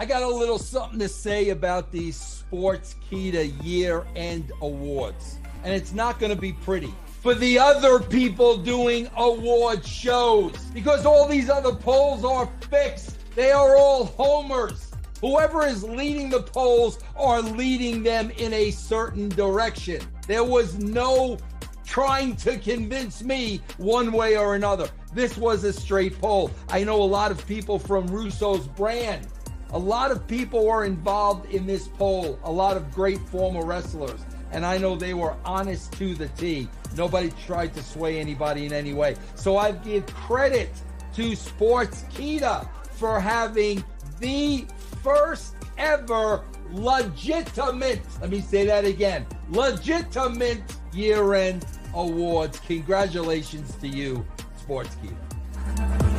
I got a little something to say about these Sportskeeda year end awards. And it's not going to be pretty for the other people doing award shows because all these other polls are fixed. They are all homers. Whoever is leading the polls are leading them in a certain direction. There was no trying to convince me one way or another. This was a straight poll. I know a lot of people from Russo's brand. A lot of people were involved in this poll, a lot of great former wrestlers. And I know they were honest to the T. Nobody tried to sway anybody in any way. So I give credit to Sports Sportskeeda for having the first ever legitimate, let me say that again, legitimate year end awards. Congratulations to you, Sports Sportskeeda.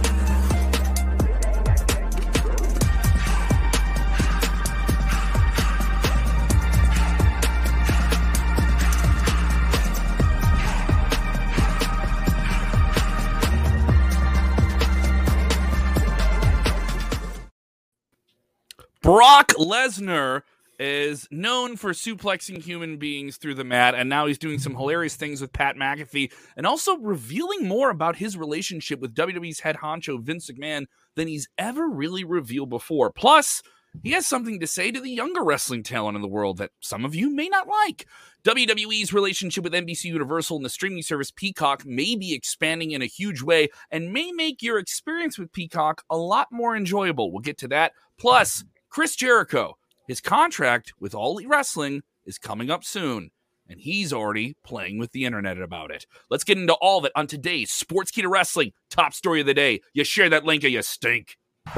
Brock Lesnar is known for suplexing human beings through the mat, and now he's doing some hilarious things with Pat McAfee and also revealing more about his relationship with WWE's head honcho Vince McMahon than he's ever really revealed before. Plus, he has something to say to the younger wrestling talent in the world that some of you may not like. WWE's relationship with NBC Universal and the streaming service Peacock may be expanding in a huge way and may make your experience with Peacock a lot more enjoyable. We'll get to that. Plus, Chris Jericho, his contract with All Elite Wrestling is coming up soon, and he's already playing with the internet about it. Let's get into all of it on today's Sportskeeda Wrestling top story of the day. You share that link or you stink. Watch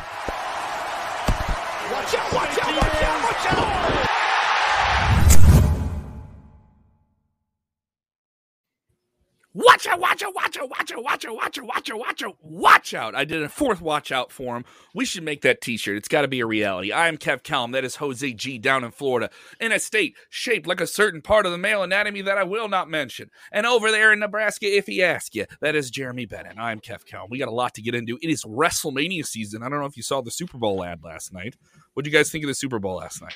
out, watch out, watch out, Watch out, watch out, watch out, watch out, watch out, watch out, watch out, watch out, watch out. I did a fourth watch out for him. We should make that t shirt. It's got to be a reality. I am Kev Kelm. That is Jose G down in Florida, in a state shaped like a certain part of the male anatomy that I will not mention. And over there in Nebraska, if he asks you, that is Jeremy Bennett. I'm Kev Kelm. We got a lot to get into. It is WrestleMania season. I don't know if you saw the Super Bowl ad last night. What do you guys think of the Super Bowl last night?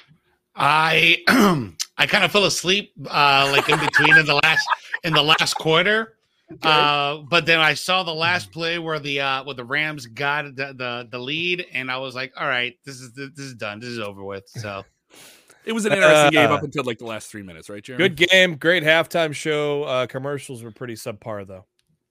I I kind of fell asleep uh, like in between in the last in the last quarter. Okay. Uh, but then I saw the last play where the uh, where the Rams got the, the, the lead, and I was like, "All right, this is this is done. This is over with." So it was an interesting uh, game up until like the last three minutes, right, Jeremy? Good game, great halftime show. Uh, commercials were pretty subpar though.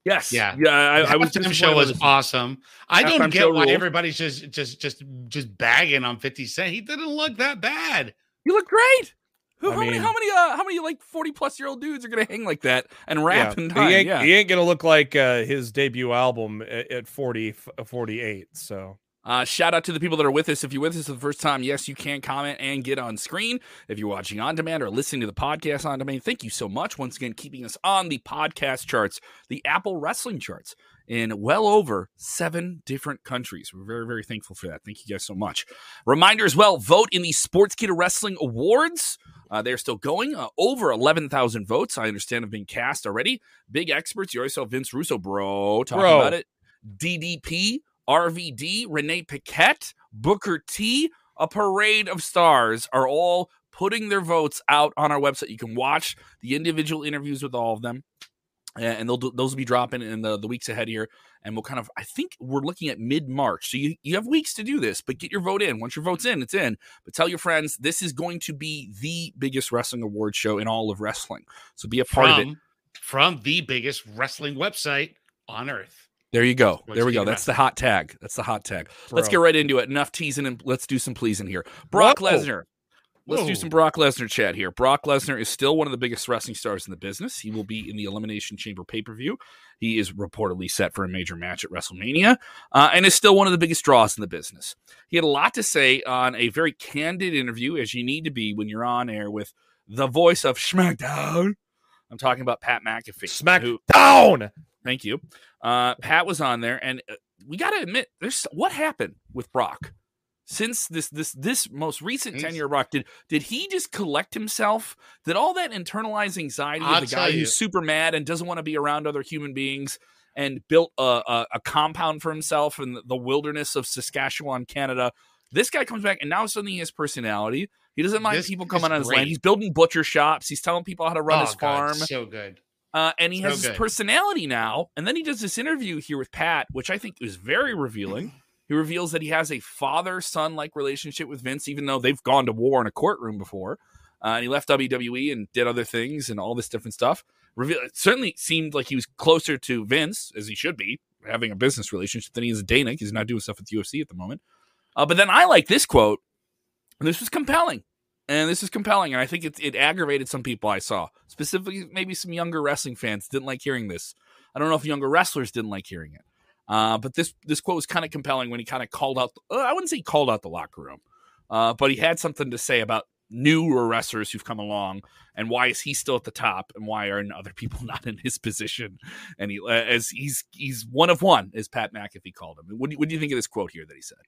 Yes, yeah, yeah. I, I was just show was awesome. I don't get why everybody's just just just just bagging on Fifty Cent. He didn't look that bad. You look great. Who, how mean, many how many uh, how many like forty plus year old dudes are gonna hang like that and rap yeah, and? He ain't, yeah. he ain't gonna look like uh, his debut album at, at 40, 48, So uh, shout out to the people that are with us. If you're with us for the first time, yes, you can comment and get on screen. If you're watching on demand or listening to the podcast on demand, thank you so much. Once again, keeping us on the podcast charts, the Apple Wrestling charts in well over seven different countries. We're very, very thankful for that. Thank you guys so much. Reminder as well vote in the Sports Sportskeeda Wrestling Awards. Uh, they're still going. Uh, over 11,000 votes, I understand, have been cast already. Big experts. You already saw Vince Russo, bro, talking bro. about it. DDP, RVD, Renee Paquette, Booker T, a parade of stars are all putting their votes out on our website. You can watch the individual interviews with all of them and they'll those will be dropping in the, the weeks ahead here and we'll kind of i think we're looking at mid-march so you, you have weeks to do this but get your vote in once your vote's in it's in but tell your friends this is going to be the biggest wrestling award show in all of wrestling so be a part from, of it from the biggest wrestling website on earth there you go. There we go. That's the hot tag. That's the hot tag. Bro. Let's get right into it. Enough teasing and let's do some pleasing here. Brock Lesnar Let's Whoa. do some Brock Lesnar chat here. Brock Lesnar is still one of the biggest wrestling stars in the business. He will be in the Elimination Chamber pay per view. He is reportedly set for a major match at WrestleMania uh, and is still one of the biggest draws in the business. He had a lot to say on a very candid interview, as you need to be when you're on air with the voice of SmackDown. I'm talking about Pat McAfee. SmackDown! Who, thank you. Uh, Pat was on there, and uh, we got to admit, there's what happened with Brock since this this this most recent tenure Rock did did he just collect himself? Did all that internalized anxiety I'll of the guy you. who's super mad and doesn't want to be around other human beings and built a, a, a compound for himself in the, wilderness of Saskatchewan, Canada, This guy comes back and now suddenly he has personality. He doesn't mind This people coming on his great. land. He's building butcher shops. He's telling people how to run Oh, his God, farm. so good. Uh, and he So has good. his personality now. And then he does this interview here with Pat, which I think is very revealing. He reveals that he has a father son like relationship with Vince, even though they've gone to war in a courtroom before. Uh, and he left WWE and did other things and all this different stuff. Reveal, it certainly seemed like he was closer to Vince, as he should be, having a business relationship than he is Dana. He's not doing stuff with UFC at the moment. Uh, but then I like this quote, this was compelling. And this is compelling, and I think it, it aggravated some people I saw. Specifically, maybe some younger wrestling fans didn't like hearing this. I don't know if younger wrestlers didn't like hearing it. Uh, but this this quote was kind of compelling when he kind of called out. Uh, I wouldn't say called out the locker room, uh, but he had something to say about newer wrestlers who've come along and why is he still at the top and why are other people not in his position? And he uh, as he's he's one of one, as Pat McAfee called him. What do, you- what do you think of this quote here that he said?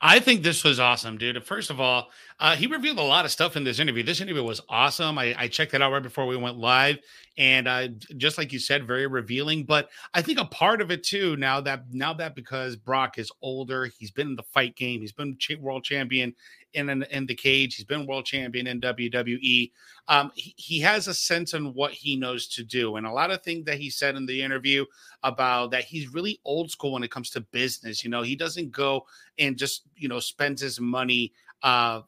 I think this was awesome, dude. First of all, uh, he revealed a lot of stuff in this interview. This interview was awesome. I, I checked it out right before we went live, and uh, just like you said, very revealing. But I think a part of it too. Now that now that because Brock is older, he's been in the fight game. He's been world champion in, in in the cage. He's been world champion in WWE. Um, he, he has a sense on what he knows to do, and a lot of things that he said in the interview about that he's really old school when it comes to business. You know, he doesn't go and just you know spends his money uh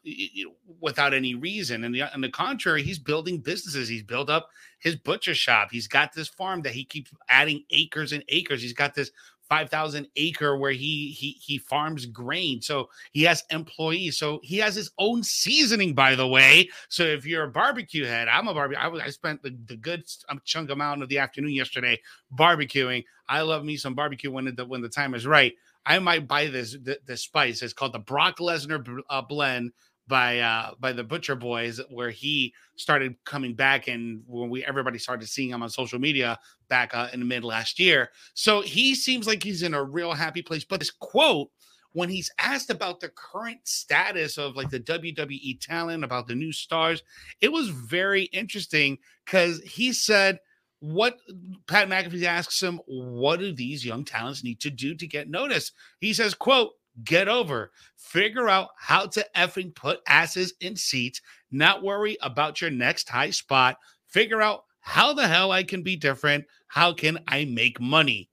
without any reason and the, on the contrary he's building businesses he's built up his butcher shop he's got this farm that he keeps adding acres and acres he's got this 5000 acre where he he he farms grain. So he has employees. So he has his own seasoning by the way. So if you're a barbecue head i'm a barbecue I, I spent the, the good um, chunk amount of the afternoon yesterday barbecuing. I love me some barbecue when the when the time is right. I might buy this th- this spice. It's called the Brock Lesnar uh, blend by uh by the Butcher Boys, where he started coming back, and when we everybody started seeing him on social media back uh, in the mid last year. So he seems like he's in a real happy place. But this quote. When he's asked about the current status of like the WWE talent, about the new stars, it was very interesting because he said, what Pat McAfee asks him, what do these young talents need to do to get noticed? He says, quote, get over, figure out how to effing put asses in seats, not worry about your next high spot, figure out how the hell I can be different, how can I make money,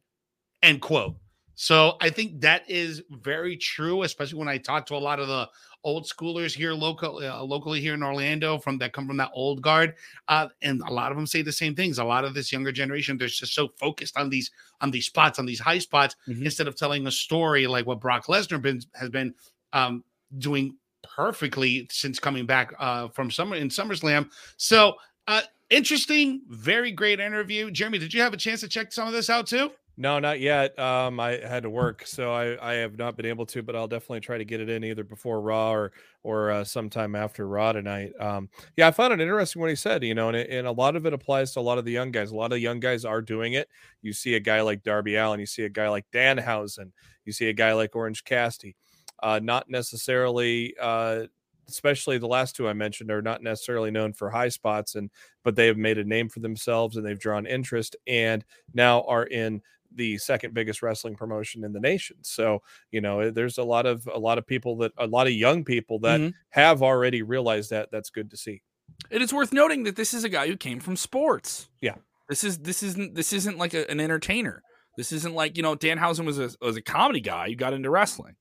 end quote. So I think that is very true, especially when I talk to a lot of the old schoolers here local uh, locally here in Orlando from that come from that old guard uh, and a lot of them say the same things. A lot of this younger generation they're just so focused on these on these spots on these high spots Mhm. instead of telling a story like what Brock Lesnar been, has been um, doing perfectly since coming back uh, from summer in SummerSlam. So uh, interesting very great interview. Jeremy did you have a chance to check some of this out too No, not yet. Um, I had to work, so I, I have not been able to, but I'll definitely try to get it in either before Raw or or uh, sometime after Raw tonight. Um, yeah, I found it interesting what he said, you know, and, it, and a lot of it applies to a lot of the young guys. A lot of the young guys are doing it. You see a guy like Darby Allin, you see a guy like Danhausen, you see a guy like Orange Cassidy. Uh, not necessarily, uh, especially the last two I mentioned, are not necessarily known for high spots, and but they have made a name for themselves and they've drawn interest, and now are in the second biggest wrestling promotion in the nation. So, you know, there's a lot of a lot of people that a lot of young people that Mhm. have already realized that. That's good to see. It is worth noting that this is a guy who came from sports. Yeah. This is this isn't this isn't like a, an entertainer. This isn't like you know Danhausen was a was a comedy guy who got into wrestling,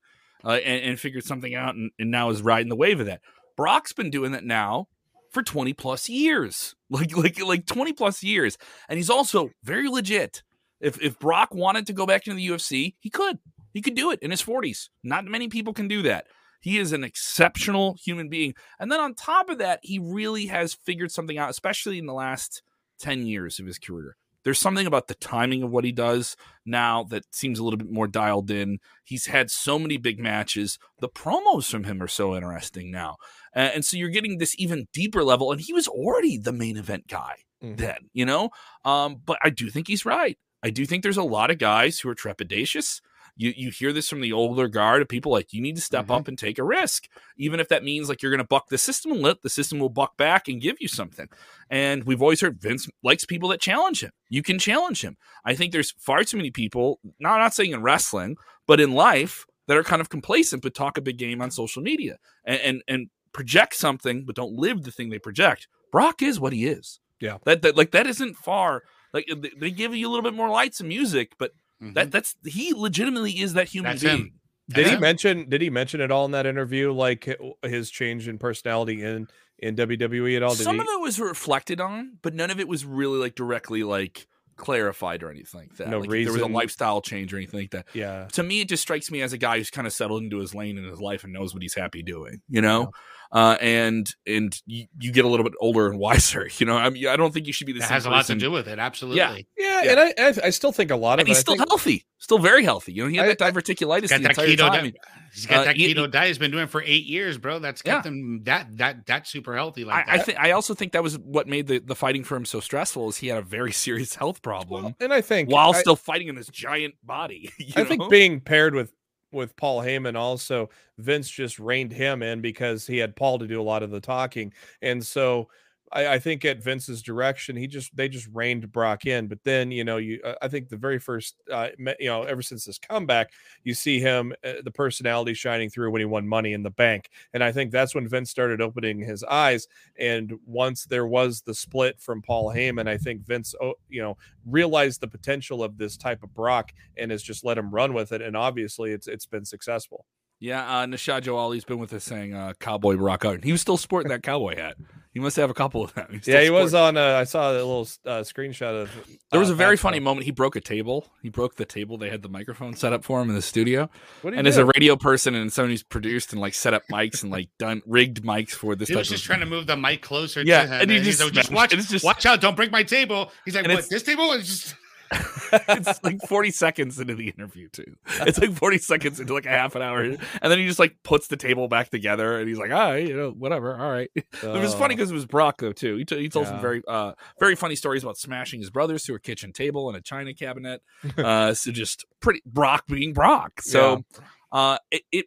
uh, and, and figured something out, and, and now is riding the wave of that. Brock's been doing that now for twenty plus years, like like like twenty plus years, and he's also very legit. If if Brock wanted to go back into the UFC, he could. He could do it in his forties. Not many people can do that. He is an exceptional human being. And then on top of that, he really has figured something out, especially in the last 10 years of his career. There's something about the timing of what he does now that seems a little bit more dialed in. He's had so many big matches. The promos from him are so interesting now. Uh, and so you're getting this even deeper level. And he was already the main event guy Mhm. then, you know? Um, but I do think he's right. I do think there's a lot of guys who are trepidatious. You you hear this from the older guard of people like you need to step Mhm. up and take a risk, even if that means like you're going to buck the system and let The system will buck back and give you something. And we've always heard Vince likes people that challenge him. You can challenge him. I think there's far too many people. Not not saying in wrestling, but in life that are kind of complacent but talk a big game on social media and and, and project something but don't live the thing they project. Brock is what he is. Yeah. That, that like that isn't far. Like they- they give you a little bit more lights and music, but Mhm. that that's he legitimately is that human That's being. him. Did he Yeah. mention? Did he mention at all in that interview, like his change in personality in in WWE at all? Did Some he? of it was reflected on, but none of it was really like directly like clarified or anything like that. No like, if there was a lifestyle change or anything like that. yeah, To me, it just strikes me as a guy who's kind of settled into his lane in his life and knows what he's happy doing. You know, uh, and and you, you get a little bit older and wiser. You know, I mean, I don't think you should be the That same has a lot to do with it. Absolutely. yeah, Yeah. and I, I I still think a lot of And he's it. Still think- healthy, still very healthy. You know, he had I- that diverticulitis the that entire keto. time. Di- he's got Uh, that he- keto he- diet. He's been doing for eight years, bro. That's kept Yeah. him that that that super healthy. Like I, I think I also think that was what made the, the fighting for him so stressful. Is he had a very serious health problem Well, and I think while I- still fighting in this giant body. you I think being paired with with Paul Heyman also Vince just reined him in because he had Paul to do a lot of the talking, and so I, I think at Vince's direction he just they just reined Brock in. But then you know you I think the very first uh, you know ever since his comeback you see him uh, the personality shining through when he won Money in the Bank, and I think that's when Vince started opening his eyes. And once there was the split from Paul Heyman, I think Vince oh, you know realized the potential of this type of Brock and has just let him run with it. And obviously, it's it's been successful. Yeah, uh, Nashad Joe Ali's been with us saying uh, "Cowboy Brock out." He was still sporting that cowboy hat. He must have a couple of them. He's still Yeah, he was on. Uh, I saw a little uh, screenshot of. There was uh, a very funny Snow. moment. He broke a table. He broke the table. They had the microphone set up for him in the studio. What did he And as a radio person and someone who's produced and like set up mics and like done rigged mics for this He was just of trying to move the mic closer Yeah, to him. and he he's just like, just watch, just- watch out, don't break my table. He's like, what, this table is just it's like 40 seconds into the interview too. It's like 40 seconds into like a half an hour. And then he just like puts the table back together and he's like, all right, you know, whatever. All right. It was funny because it was Brock though too. He, t- he told some very uh very funny stories about smashing his brothers through a kitchen table and a china cabinet. uh so just pretty Brock being Brock. So uh it, it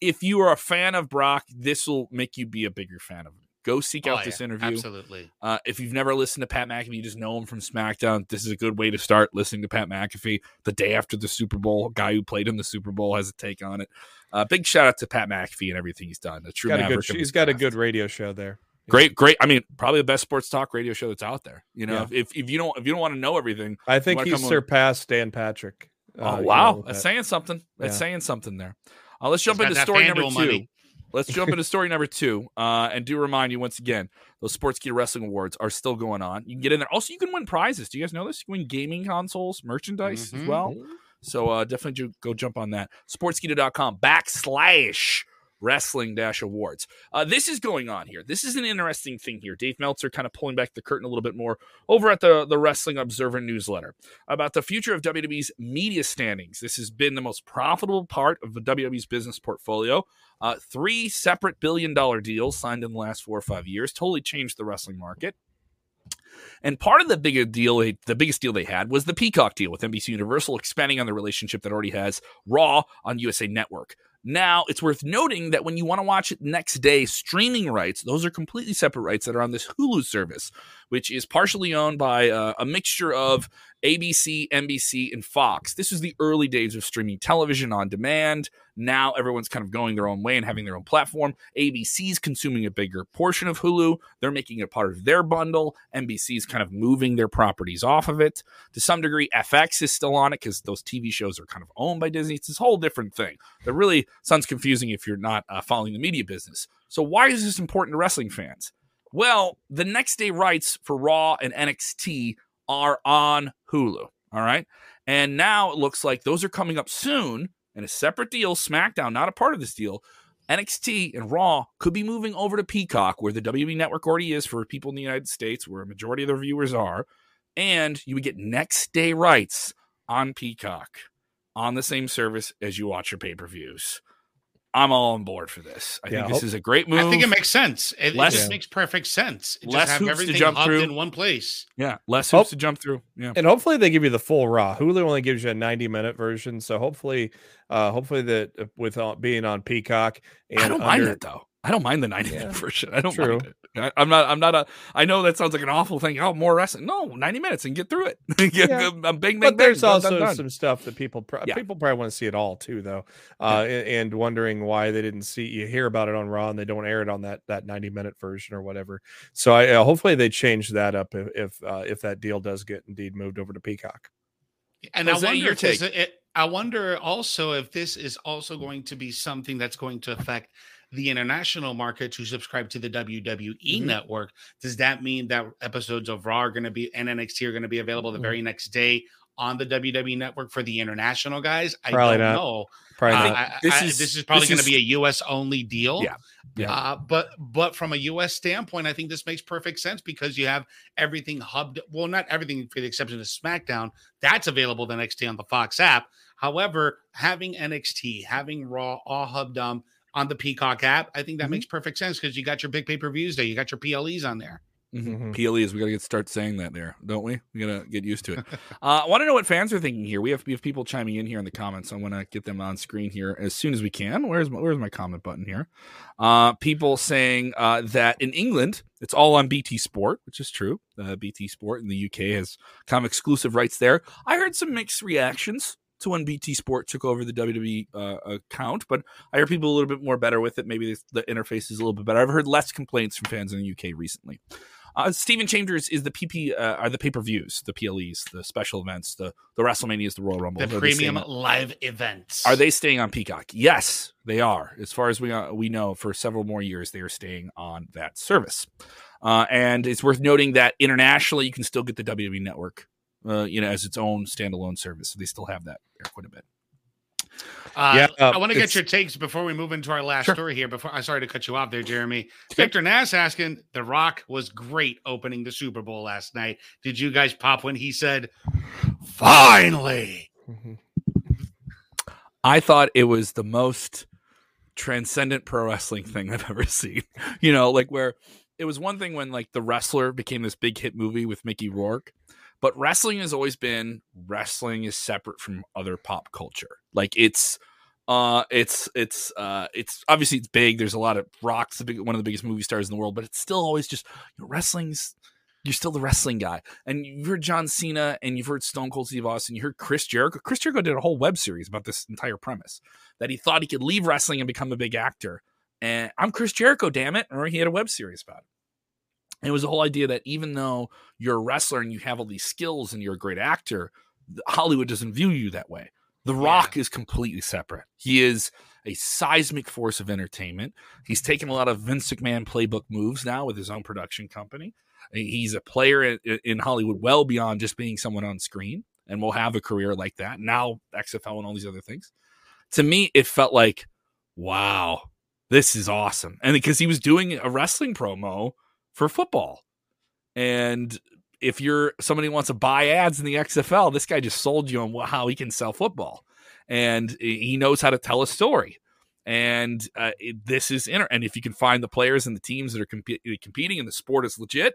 if you are a fan of Brock, this will make you be a bigger fan of him. Go seek out Oh, this yeah, interview. Absolutely. Uh, if you've never listened to Pat McAfee, you just know him from SmackDown. This is a good way to start listening to Pat McAfee the day after the Super Bowl. Guy who played in the Super Bowl has a take on it. Uh, big shout out to Pat McAfee and everything he's done. A true got a maverick good. of He's his got a good radio show there. great, great. I mean, probably the best sports talk radio show that's out there. You know, Yeah. if, if if you don't if you don't want to know everything, I think wanna he's on- surpassed Dan Patrick. oh uh, you wow, know, that's that. saying something. That's Yeah. saying something there. Uh, let's jump got into story number two. money. Let's jump into story number two. Uh, and do remind you once again, those Sports Sportskeeda Wrestling Awards are still going on. You can get in there. Also, you can win prizes. Do you guys know this? You can win gaming consoles, merchandise as Mhm. well. So uh, definitely do, go jump on that. Sportskeeda.com backslash wrestling dash awards. Uh, this is going on here. This is an interesting thing here. Dave Meltzer kind of pulling back the curtain a little bit more over at the, the Wrestling Observer newsletter about the future of WWE's media standings. This has been the most profitable part of the WWE's business portfolio. Uh, three separate billion dollar deals signed in the last four or five years totally changed the wrestling market. And part of the bigger deal, the biggest deal they had was the Peacock deal with NBC Universal, expanding on the relationship that already has Raw on USA Network. Now, it's worth noting that when you want to watch it next day, streaming rights, those are completely separate rights that are on this Hulu service, which is partially owned by uh, a mixture of ABC, NBC, and Fox. This is the early days of streaming television on demand. Now everyone's kind of going their own way and having their own platform. ABC's consuming a bigger portion of Hulu. They're making it part of their bundle. NBC's kind of moving their properties off of it. To some degree, FX is still on it because those TV shows are kind of owned by Disney. It's this whole different thing. That really sounds confusing if you're not uh, following the media business. So why is this important to wrestling fans? Well, the next day rights for Raw and NXT are on Hulu. All right. And now it looks like those are coming up soon in a separate deal. SmackDown, not a part of this deal. NXT and Raw could be moving over to Peacock, where the WWE network already is for people in the United States, where a majority of their viewers are. And you would get next day rights on Peacock on the same service as you watch your pay per views. I'm all on board for this. I Yeah, think this hope- is a great move. I think it makes sense. It, it Less- just makes perfect sense. Just less have hoops to jump through. in one place. yeah, less Hope- hoops to jump through. Yeah. And hopefully they give you the full raw. Hulu only gives you a 90 minute version, so hopefully, uh, hopefully that uh, with uh, being on Peacock and I don't mind under- that though. I don't mind the 90 Yeah. minute version. I don't True. mind it. I, I'm not. I'm not a. I know that sounds like an awful thing. Oh, more wrestling. No, 90 minutes and get through it. yeah, Yeah. go- bang, bang, but there's bang, also done, done. some stuff that people pro- Yeah. people probably want to see it all too though uh and, and wondering why they didn't see you hear about it on raw and they don't air it on that that 90 minute version or whatever so i uh, hopefully they change that up if if, uh, if that deal does get indeed moved over to peacock And Jose, I wonder your if take. it, I wonder also if this is also going to be something that's going to affect the international market to subscribe to the WWE Mm-hmm. network. Does that mean that episodes of Raw are going to be and NXT are going to be available the Mhm. very next day on the WWE network for the international guys? I Probably don't not. know. probably Uh, not. I- This I- is- this is probably going to be a US only deal. Yeah. Yeah. Uh, but but from a US standpoint, I think this makes perfect sense because you have everything hubbed. Well, not everything for the exception of SmackDown. That's available the next day on the Fox app. However, having NXT, having Raw all hubbed um, on the Peacock app, I think that Mhm. makes perfect sense because you got your big pay per views there, you got your PLEs on there. Mhm. Mhm. PLEs, we gotta get start saying that there, don't we? We gotta get used to it. uh, I want to know what fans are thinking here. We have we have people chiming in here in the comments. I want to get them on screen here as soon as we can. Where's my, where's my comment button here? Uh, people saying uh, that in England it's all on BT Sport, which is true. Uh, BT Sport in the UK has come exclusive rights there. I heard some mixed reactions to when BT Sport took over the WWE uh, account, but I hear people a little bit more better with it. Maybe the interface is a little bit better. I've heard less complaints from fans in the UK recently. Uh, Steven Chambers is the PP uh, are the pay per views, the PLEs, the special events, the the WrestleManias, the Royal Rumble. The premium live events. Are they staying on Peacock? Yes, they are. As far as we uh, we know, for several more years, they are staying on that service. Uh, and it's worth noting that internationally, you can still get the WWE Network, uh, you know, as its own standalone service. So they still have that there quite a bit. Uh, Yeah, uh, I want to get your takes before we move into our last Sure. story here. Before I'm sorry to cut you off there, Jeremy. Victor Nass asking, The Rock was great opening the Super Bowl last night. Did you guys pop when he said, "Finally"? I thought it was the most transcendent pro wrestling thing I've ever seen. You know, like where it was one thing when like the wrestler became this big hit movie with Mickey Rourke, but wrestling has always been wrestling is separate from other pop culture. Like it's uh it's it's uh it's obviously it's big. There's a lot of rocks, the big one of the biggest movie stars in the world, but it's still always just you know, wrestling's you're still the wrestling guy. And you've heard John Cena and you've heard Stone Cold Steve Austin, you heard Chris Jericho. Chris Jericho did a whole web series about this entire premise that he thought he could leave wrestling and become a big actor. And I'm Chris Jericho, damn it. Or he had a web series about it. And it was the whole idea that even though you're a wrestler and you have all these skills and you're a great actor, Hollywood doesn't view you that way. The Rock is completely separate. He is a seismic force of entertainment. He's taken a lot of Vince McMahon playbook moves now with his own production company. He's a player in, in Hollywood well beyond just being someone on screen and will have a career like that. Now, XFL and all these other things. To me, it felt like, wow, this is awesome. And because he was doing a wrestling promo for football. And if you're somebody wants to buy ads in the XFL, this guy just sold you on how he can sell football. And he knows how to tell a story. And uh, it, this is inter- and if you can find the players and the teams that are comp- competing and the sport is legit,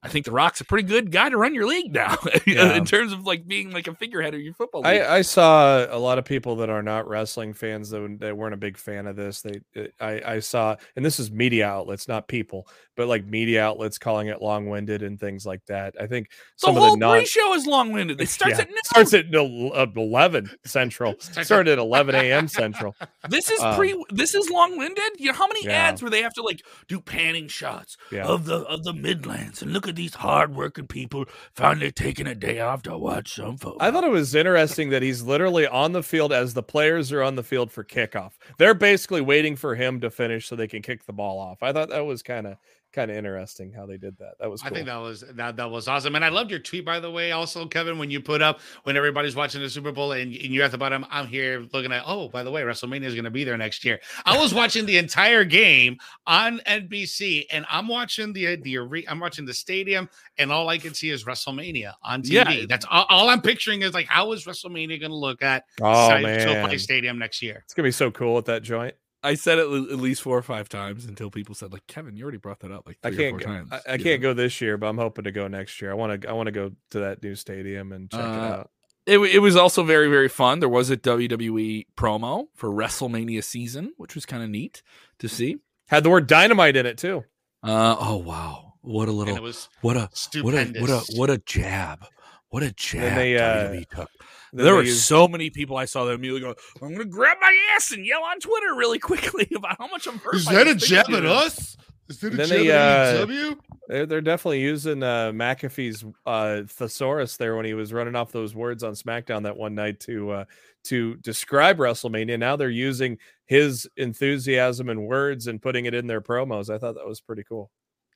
I think The Rock's a pretty good guy to run your league now Yeah. in terms of like being like a figurehead of your football league. I, I saw a lot of people that are not wrestling fans that, that weren't a big fan of this. They, I, I saw, and this is media outlets, not people, but like media outlets calling it long-winded and things like that. I think the some whole of the non pre-show is long-winded. It starts Yeah. at noon. starts at uh, eleven central. Starts at- Started at eleven a.m. central. This is Um, pre. This is long-winded. You know how many Yeah. ads where they have to like do panning shots of the of the Midlands and look at these hard-working people finally taking a day off to watch some football. I thought it was interesting that he's literally on the field as the players are on the field for kickoff. They're basically waiting for him to finish so they can kick the ball off. I thought that was kind of kind of interesting how they did that. That was I think that was that that was awesome, and I loved your tweet by the way. Also, Kevin, when you put up when everybody's watching the Super Bowl and, and you're at the bottom, I'm here looking at. Oh, by the way, WrestleMania is going to be there next year. I was watching the entire game on NBC, and I'm watching the the I'm watching the stadium, and all I can see is WrestleMania on TV. Yeah. That's all, all I'm picturing is like how is WrestleMania going to look at oh SoFi Stadium next year? it's gonna be so cool at that joint. I said it at least four or five times until people said like Kevin, you already brought that up like I three or can't four go, times. I, I can't know? go this year, but I'm hoping to go next year. I want to I want to go to that new stadium and check it Uh, out. It, it was also very very fun. There was a WWE promo for WrestleMania season, which was kind of neat to see. Had the word dynamite in it too. Uh, oh wow, what a And little, it was what a, what a, what a, what a jab, what a jab. they, uh, WWE took. Then There were used- so many people I saw that immediately go, "I'm going to grab my ass and yell on Twitter really quickly about how much I'm hurt." Is by that a jab at us? Is that a jab they, at uh, AEW? They're, they're definitely using uh, McAfee's uh, thesaurus there when he was running off those words on SmackDown that one night to uh, to describe WrestleMania. Now they're using his enthusiasm and words and putting it in their promos. I thought that was pretty cool.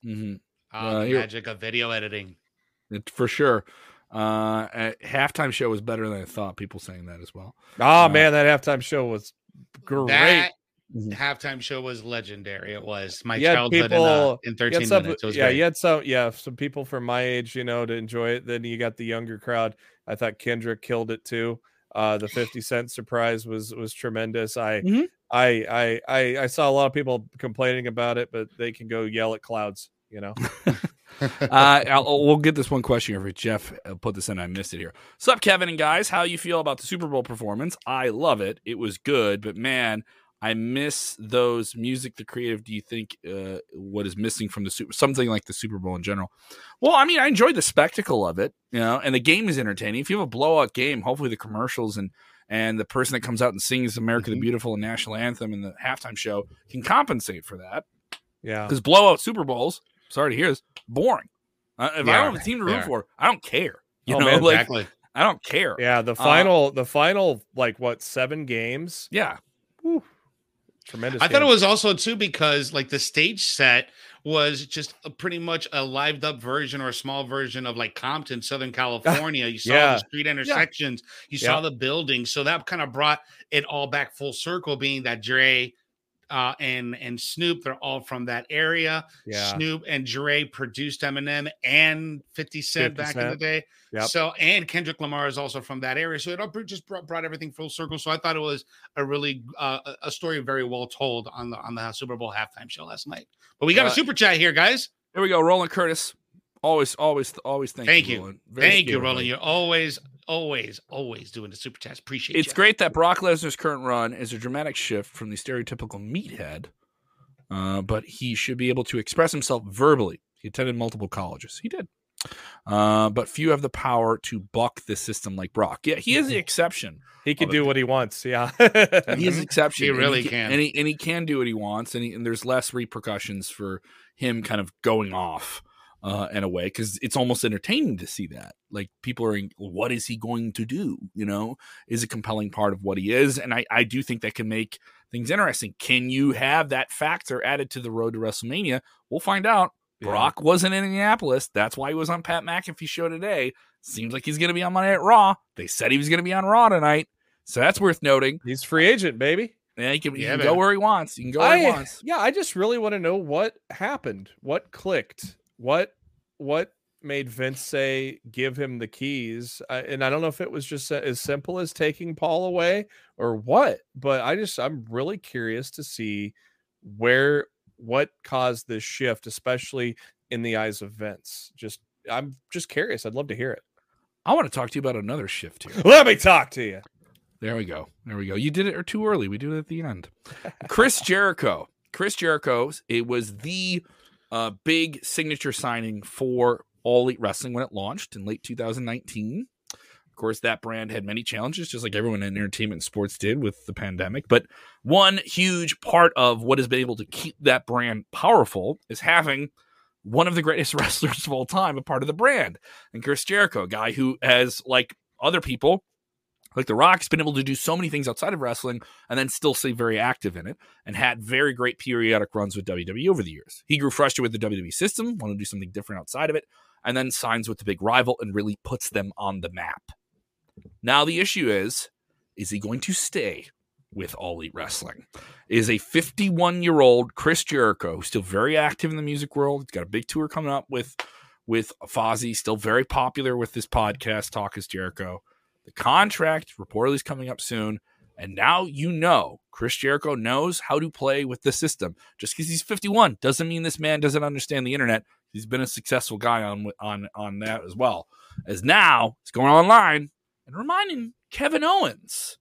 Mhm. Oh, uh, magic of video editing. It- for sure. Uh, a- halftime show was better than I thought. People saying that as well. Oh Uh, man, that halftime show was great. That Mhm. halftime show was legendary. It was my You had childhood in, uh, in 13 had some- minutes. It was yeah, great. you had some yeah, some people from my age, you know, to enjoy it. Then you got the younger crowd. I thought Kendrick killed it too. Uh, the 50 cent surprise was was tremendous. I Mhm. I, I I I saw a lot of people complaining about it, but they can go yell at clouds, you know. uh, we'll get this one question here for Jeff. Put this in. I missed it here. Sup, Kevin and guys. How you feel about the Super Bowl performance? I love it. It was good, but man, I miss those music. The creative. Do you think uh, what is missing from the Super something like the Super Bowl in general? Well, I mean, I enjoyed the spectacle of it, you know, and the game is entertaining. If you have a blowout game, hopefully the commercials and and the person that comes out and sings "America the Mhm. Beautiful" and national anthem in the halftime show can compensate for that Yeah. because blowout Super Bowls. Sorry to hear this. Boring. Uh, if I don't have a team to they root are. for, I don't care. You Oh, know, man, like exactly. I don't care. Yeah. Yeah, the final the final like what, 7 games? Yeah, tremendous. I thought it was also too because like the stage set was just a, pretty much a lived up version or a small version of like Compton, Southern California. You saw Yeah. the street intersections, you Yeah. saw the buildings, so that kind of brought it all back full circle. Being that Dre uh, and and Snoop, they're all from that area. yeah. Snoop and Dre produced Eminem and 50 Cent 50 back in the day. Yep. So, and Kendrick Lamar is also from that area. So it all just brought, brought everything full circle. So I thought it was a really, uh, a- a story very well told on the, on the Super Bowl halftime show last night. But we got Uh, a super chat here, guys. Here we go. Roland Curtis. Always, always, always thank, Thank you. you. Roland. Very Thank you, Roland. buddy. You're always, always, always doing the super chats. Appreciate it. It's you. great that Brock Lesnar's current run is a dramatic shift from the stereotypical meathead, uh, but he should be able to express himself verbally. He attended multiple colleges. He did. Uh, but few have the power to buck the system like Brock. Yeah, he is the exception. He can do the- what he wants. Yeah. He is Mhm. exception. He and really can. and he and he can do what he wants, and, he, and there's less repercussions for him kind of going off uh, in a way because it's almost entertaining to see that. Like people are, in, what is he going to do? You know, is a compelling part of what he is, and I I do think that can make things interesting. Can you have that factor added to the road to WrestleMania? We'll find out. Yeah. Brock wasn't in Indianapolis. That's why he was on Pat McAfee show today. Seems like he's going to be on Monday at Raw. They said he was going to be on Raw tonight, so that's worth noting. He's free agent, baby. Yeah, he can, he Yeah, can go where he wants. He can go where he wants. yeah, I just really want to know what happened, what clicked, what what made Vince say give him the keys, uh, and I don't know if it was just a- as simple as taking Paul away or what, but I just I'm really curious to see where what caused this shift, especially in the eyes of Vince. Just I'm just curious. I'd love to hear it. I want to talk to you about another shift here. Let me talk to you. There we go. There we go. You did it or too early. We do it at the end. Chris Jericho. Chris Jericho. It was the uh, big signature signing for All Elite Wrestling when it launched in late 2019. Of course, that brand had many challenges, just like everyone in entertainment and sports did with the pandemic. But one huge part of what has been able to keep that brand powerful is having one of the greatest wrestlers of all time a part of the brand. And Chris Jericho, a guy who has, like other people, like The Rock's been able to do so many things outside of wrestling and then still stay very active in it and had very great periodic runs with WWE over the years. He grew frustrated with the WWE system, wanted to do something different outside of it, and then signs with the big rival and really puts them on the map. Now the issue is, is he going to stay with All Elite Wrestling? Is a 51 year old Chris Jericho, who's still very active in the music world, he's got a big tour coming up with with Fozzy, still very popular with this podcast, Talk is Jericho. The contract reportedly is coming up soon. And now you know Chris Jericho knows how to play with the system. Just because he's 51 doesn't mean this man doesn't understand the internet. He's been a successful guy on on on that as well. As now he's going online and reminding Kevin Owens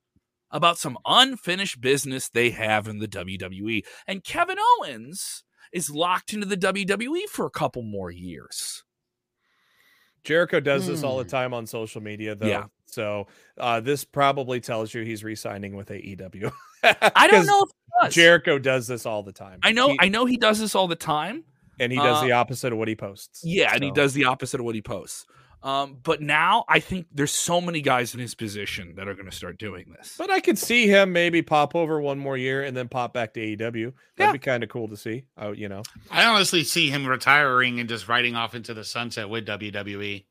about some unfinished business they have in the WWE. And Kevin Owens is locked into the WWE for a couple more years. Jericho does this all the Hmm. time on social media, though. Yeah. So uh, this probably tells you he's re-signing with AEW. I don't know if it does. Jericho does this all the time. I know He- I know he does this all the time. and he does uh, the opposite of what he posts. Yeah, and he does the opposite of what he posts. Um, but now I think there's so many guys in his position that are going to start doing this. But I could see him maybe pop over one more year and then pop back to AEW. That'd Yeah. be kind of cool to see. Oh, you know, I honestly see him retiring and just riding off into the sunset with WWE.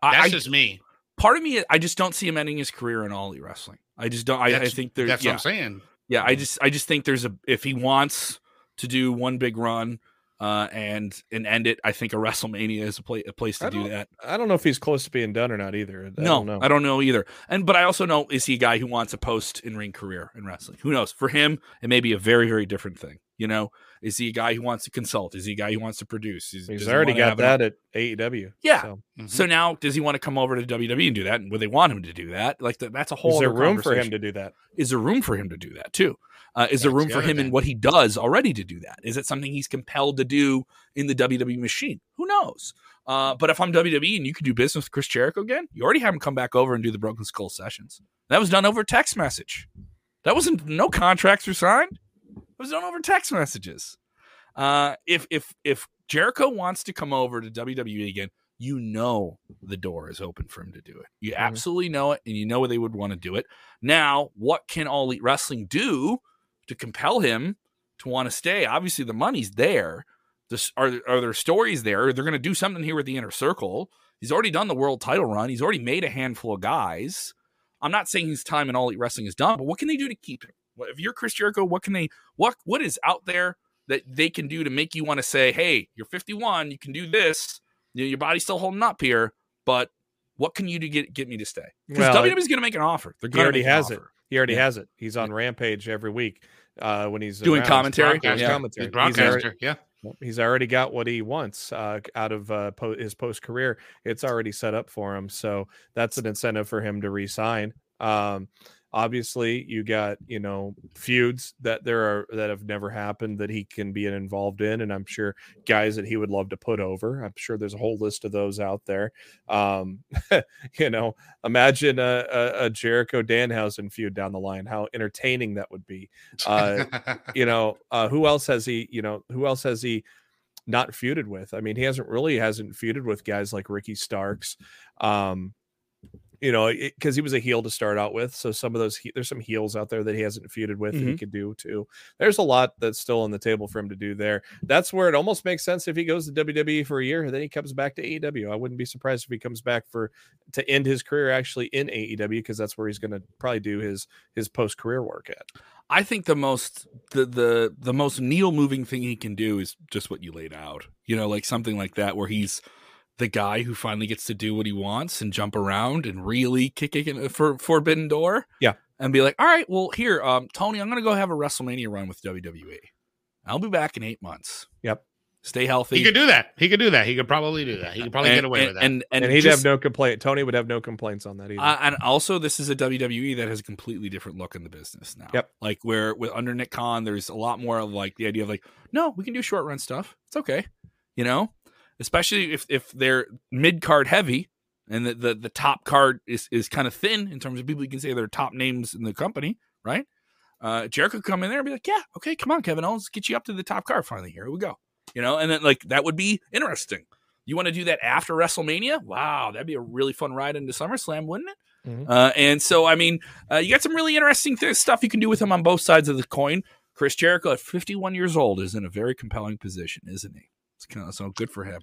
That's I- just me. Part of me, I just don't see him ending his career in all elite wrestling. I just don't. I, I think there's That's yeah, what I'm saying. yeah. I just I just think there's a if he wants to do one big run uh, and and end it, I think a WrestleMania is a, pla- a place to I do that. I don't know if he's close to being done or not either. I no, don't know. I don't know either. And but I also know is he a guy who wants a post in ring career in wrestling? Who knows? For him, it may be a very very different thing. You know, is he a guy who wants to consult? Is he a guy who wants to produce? Is, He's does he already got have an- that at AEW. Yeah. So. Mhm. So now, does he want to come over to WWE and do that? And would they want him to do that? Like that, that's a whole. Is there other room for him to do that? Is there room for him to do that too? Uh, is there room for him in what he does already to do that? Is it something he's compelled to do in the WWE machine? Who knows? Uh, but if I'm WWE and you can do business with Chris Jericho again, you already have him come back over and do the Broken Skull sessions. That was done over text message. That wasn't no contracts were signed. It was done over text messages. Uh, if if if Jericho wants to come over to WWE again, you know the door is open for him to do it. You absolutely know it, and you know they would want to do it. Now, what can All Elite Wrestling do to compel him to want to stay? Obviously, the money's there. This, are are there stories there? They're going to do something here with the inner circle. He's already done the world title run. He's already made a handful of guys. I'm not saying his time in All Elite Wrestling is done, but what can they do to keep him? What- If you're Chris Jericho, what can they? What what is out there that they can do to make you want to say, "Hey, you're 51, you can do this. You know, your body's still holding up here, but what can you do to get get me to stay?" Because Well, WWE's going to make an offer. They're he going already has it. He already Yeah. has it. He's on Rampage every week uh, when he's Doing around. commentary? Doing Yeah. commentary. He's He's broadcaster. already, yeah. he's already got what he wants uh, out of uh, po- his post career. It's already set up for him, so that's an incentive for him to resign. Um, obviously, you got you know feuds that there are that have never happened that he can be involved in, and I'm sure guys that he would love to put over. I'm sure there's a whole list of those out there. Um, you know, imagine a, a, a Jericho Danhausen feud down the line. How entertaining that would be. Uh, you know, uh, who else has he? You know, who else has he not feuded with? I mean, he hasn't really hasn't feuded with guys like Ricky Starks. Um, you know, because he was a heel to start out with. So some of those he- there's some heels out there that he hasn't feuded with that he mm-hmm. could do too. There's a lot that's still on the table for him to do there. That's where it almost makes sense if he goes to WWE for a year and then he comes back to AEW. I wouldn't be surprised if he comes back for to end his career actually in AEW because that's where he's going to probably do his his post career work at. I think the most the the the most needle moving thing he can do is just what you laid out. You know, like something like that where he's the guy who finally gets to do what he wants and jump around and really kick it in for forbidden door. Yeah. And be like, all right, well, here, um, Tony, I'm gonna go have a WrestleMania run with WWE. I'll be back in eight months. Yep. Stay healthy. he could do that. He could do that. He could probably do that. He could probably and, get away and, with that. And and, And, he'd just- have no complaint. Tony would have no complaints on that either. Uh, and also, this is a WWE that has a completely different look in the business now. Yep. Like where with under Nick Khan, there's a lot more of like the idea of like, no, we can do short run stuff. It's okay, you know. Especially if if they're mid card heavy and the, the the top card is is kind of thin in terms of people you can say they're top names in the company, right? Uh, Jericho could come in there and be like, yeah, okay, come on, Kevin Owens, get you up to the top card finally. Here we go, you know. And then like that would be interesting. You want to do that after WrestleMania? Wow, that'd be a really fun ride into SummerSlam, wouldn't it? Mhm. Uh, and so, I mean, uh, you got some really interesting th- stuff you can do with him on both sides of the coin. Chris Jericho at 51 years old is in a very compelling position, isn't he? It's kind of so good for him.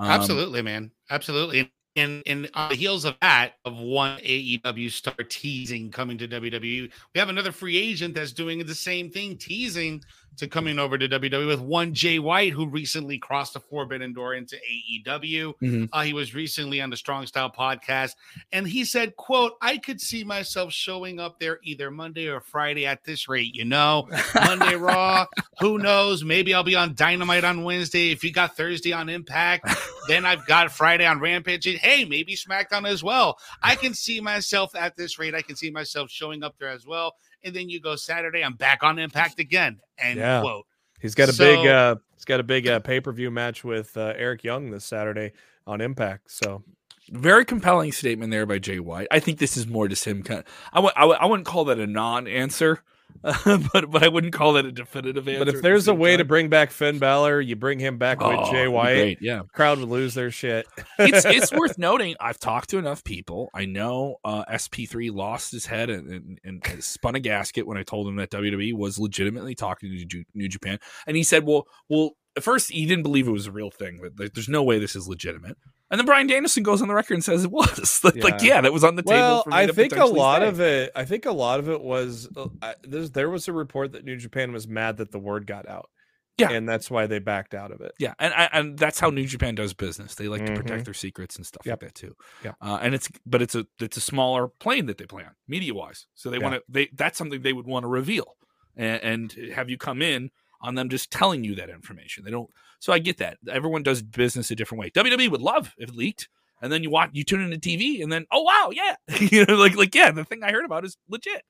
Um, Absolutely, man. Absolutely. And and on the heels of that, of one AEW star teasing coming to WWE, we have another free agent that's doing the same thing, teasing to coming over to WWE with one Jay White, who recently crossed the forbidden door into AEW. Mhm. Uh, he was recently on the Strong Style podcast, and he said, "quote I could see myself showing up there either Monday or Friday at this rate. You know, Monday Raw. Who knows? Maybe I'll be on Dynamite on Wednesday. If you got Thursday on Impact, then I've got Friday on Rampage. And hey, maybe SmackDown as well. I can see myself at this rate. I can see myself showing up there as well. And then you go Saturday, I'm back on Impact again. And Yeah. quote. He's got a So- big uh he's got a big uh, pay-per-view match with uh, Eric Young this Saturday on Impact. So Very compelling statement there by Jay White. I think this is more just him kind of. I w- I, w- I wouldn't call that a non-answer, but but I wouldn't call that a definitive answer. but if the there's a same way to bring back Finn Balor, you bring him back Oh, with Jay White. great, yeah. Crowd would lose their shit. it's it's worth noting. I've talked to enough people. I know uh, SP3 lost his head and, and, and spun a gasket when I told him that WWE was legitimately talking to Ju- New Japan, and he said, "Well, well." At first, he didn't believe it was a real thing. That there's no way this is legitimate. And then Bryan Danielson goes on the record and says it was. like, Yeah. yeah, that was on the table. Well, for me I to think a lot say. of it. I think a lot of it was uh, I, there was a report that New Japan was mad that the word got out. Yeah. and that's why they backed out of it. Yeah, and I- and that's how New Japan does business. They like to protect Mhm. their secrets and stuff Yep. like that too. Yep. Uh, and it's but it's a it's a smaller plane that they play on media wise. So they Yeah. want to they that's something they would want to reveal and, and have you come in on them just telling you that information. They don't. So I get that. Everyone does business a different way. WWE would love if it leaked. And then you watch, you tune into TV, and then, oh wow, yeah, you know, like, like, yeah, the thing I heard about is legit.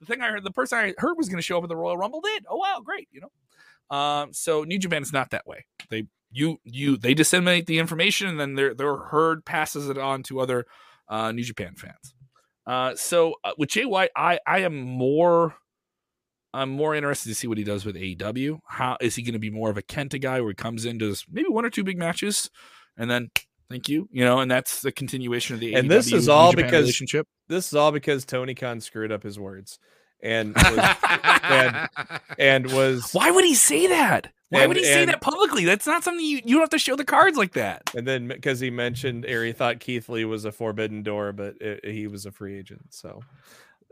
The thing I heard, the person I heard was going to show up at the Royal Rumble did. Oh wow, great, you know. Um, so New Japan is not that way. They you you they disseminate the information and then their their herd passes it on to other uh, New Japan fans. Uh, so uh, with Jay White, I I am more I'm more interested to see what he does with AEW. How is he going to be more of a Kenta guy where he comes in does maybe one or two big matches and then thank you, you know, and that's the continuation of the And AEW this is all because- relationship. This is all because Tony Khan screwed up his words, and was, and and was Why would he say that? Why And- would he say that publicly? That's not something you you don't have to show the cards like that. and then because he mentioned he thought Keith Lee was a forbidden door, but it, he was a free agent. So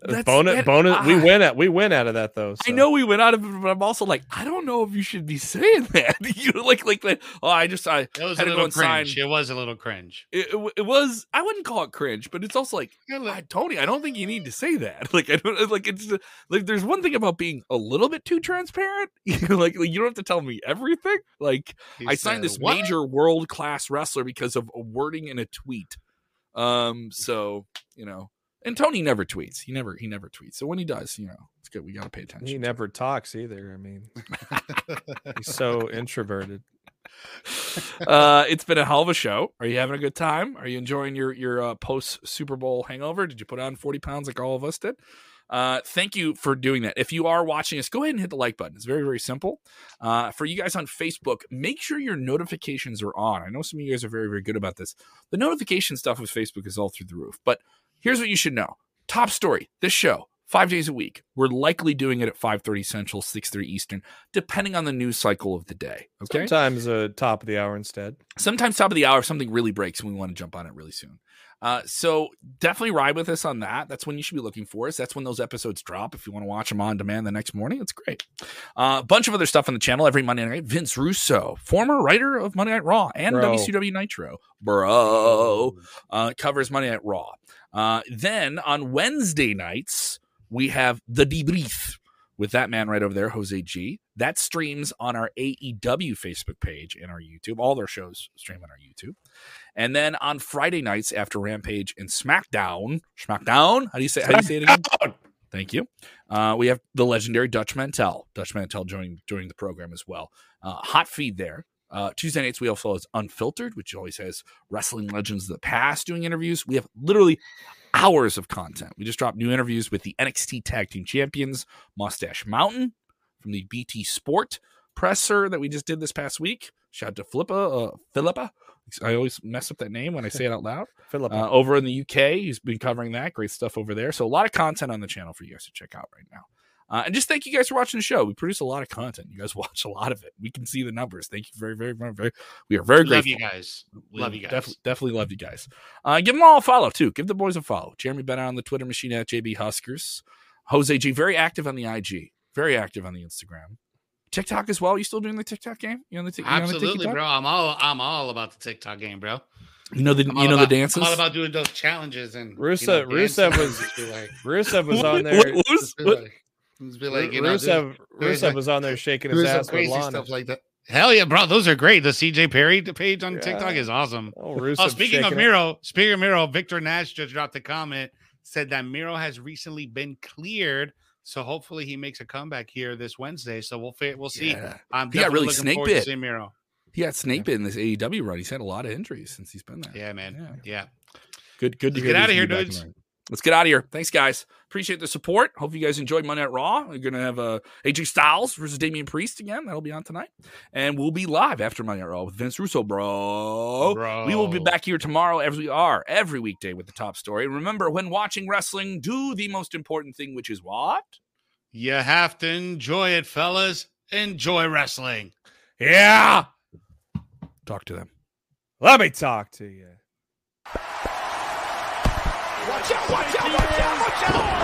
That's- bonus, that- bonus. we ah. win at we win out of that though. I know we went out of it, but I'm also like, I don't know if you should be saying that. you know, like like that. Oh, I just I It was had a to go little and sign. cringe. It was a little cringe. It, it, it was. I wouldn't call it cringe, but it's also like, I, Tony, I don't think you need to say that. Like I don't like it's like there's one thing about being a little bit too transparent. You know, like, like you don't have to tell me everything. Like He I signed said, this "What?" major world class wrestler because of a wording in a tweet. Um, so you know, and Tony never tweets. He never he never tweets. So when he does, you know, it's good. We got to pay attention. He never talks either. I mean, he's so introverted. uh, it's been a hell of a show. Are you having a good time? Are you enjoying your your uh, post Super Bowl hangover? Did you put on forty pounds like all of us did? Uh, thank you for doing that. If you are watching us, go ahead and hit the like button. It's very very simple. Uh, for you guys on Facebook, make sure your notifications are on. I know some of you guys are very very good about this. The notification stuff with Facebook is all through the roof. But here's what you should know: top story. This show five days a week. We're likely doing it at 5:30 Central, 6:30 Eastern, depending on the news cycle of the day. Okay. Sometimes uh, top of the hour instead. sometimes top of the hour if something really breaks and we want to jump on it really soon uh, so definitely ride with us on that that's when you should be looking for us that's when those episodes drop if you want to watch them on demand the next morning it's great uh, a bunch of other stuff on the channel every monday night vince russo former writer of monday night raw and Bro. wcw nitro bro uh, covers monday night raw uh, then on wednesday nights we have the debrief with that man right over there, Jose G. That streams on our AEW Facebook page and our YouTube. All their shows stream on our YouTube. And then on Friday nights after Rampage and SmackDown, SmackDown, how do you say? How do you say it again? Thank you. Uh, we have the legendary Dutch Mantell. Dutch Mantell joining joining the program as well. Uh, hot feed there. Uh, Tuesday nights we also has Unfiltered, which always has wrestling legends of the past doing interviews. We have literally hours of content. We just dropped new interviews with the NXT Tag Team Champions, Moustache Mountain, from the BT Sport presser that we just did this past week. Shout out to Philippa, uh, Philippa. I always mess up that name when I say it out loud. Philip, Uh, over in the UK, he's been covering that. Great stuff over there. So a lot of content on the channel for you guys to check out right now. Uh, and just thank you guys for watching the show. We produce a lot of content. You guys watch a lot of it. We can see the numbers. Thank you very, very, very, very. We are very Love grateful. you guys. We Love you guys. Definitely, definitely love you guys. Uh, give them all a follow too. Give the boys a follow. Jeremy Bennett on the Twitter machine at JB Huskers. Jose G very active on the IG. Very active on the Instagram. TikTok as well. You still doing the TikTok game? You on the, Tik- you on the Absolutely, TikTok? bro. I'm all I'm all about the TikTok game, bro. You know the I'm you know about, the dances. I'm all about doing those challenges and Rusev- you know, Rusev was- and just be like, Rusev was on there. what was- just what- like, just be like, you know, Rusev, there's- Rusev there's- was on there shaking his ass with Lana. stuff like that. Hell yeah, bro! Those are great. The CJ Perry page on Yeah. TikTok is awesome. Oh, oh Rusev Oh, speaking of. Miro, speaking of Miro, Victor Nash just dropped a comment said that Miro has recently been cleared, so hopefully he makes a comeback here this Wednesday. So we'll we'll see. Yeah. I'm He got really snake bit. Miro. He got snake bit in this AEW run. He's had a lot of injuries since he's been there. Yeah, man. Yeah. Good, good to hear get out of here, dudes. In the ring. Let's get out of here. Thanks, guys. Appreciate the support. Hope you guys enjoyed Monday Night Raw. We're gonna have uh, AJ Styles versus Damian Priest again. That'll be on tonight, and we'll be live after Monday Night Raw with Vince Russo, bro. Bro. We will be back here tomorrow, as we are every weekday with the top story. Remember, when watching wrestling, do the most important thing, which is what? You have to enjoy it, fellas. Enjoy wrestling. Yeah. Talk to them. Let me talk to you. Watch out, watch out, watch out, watch out!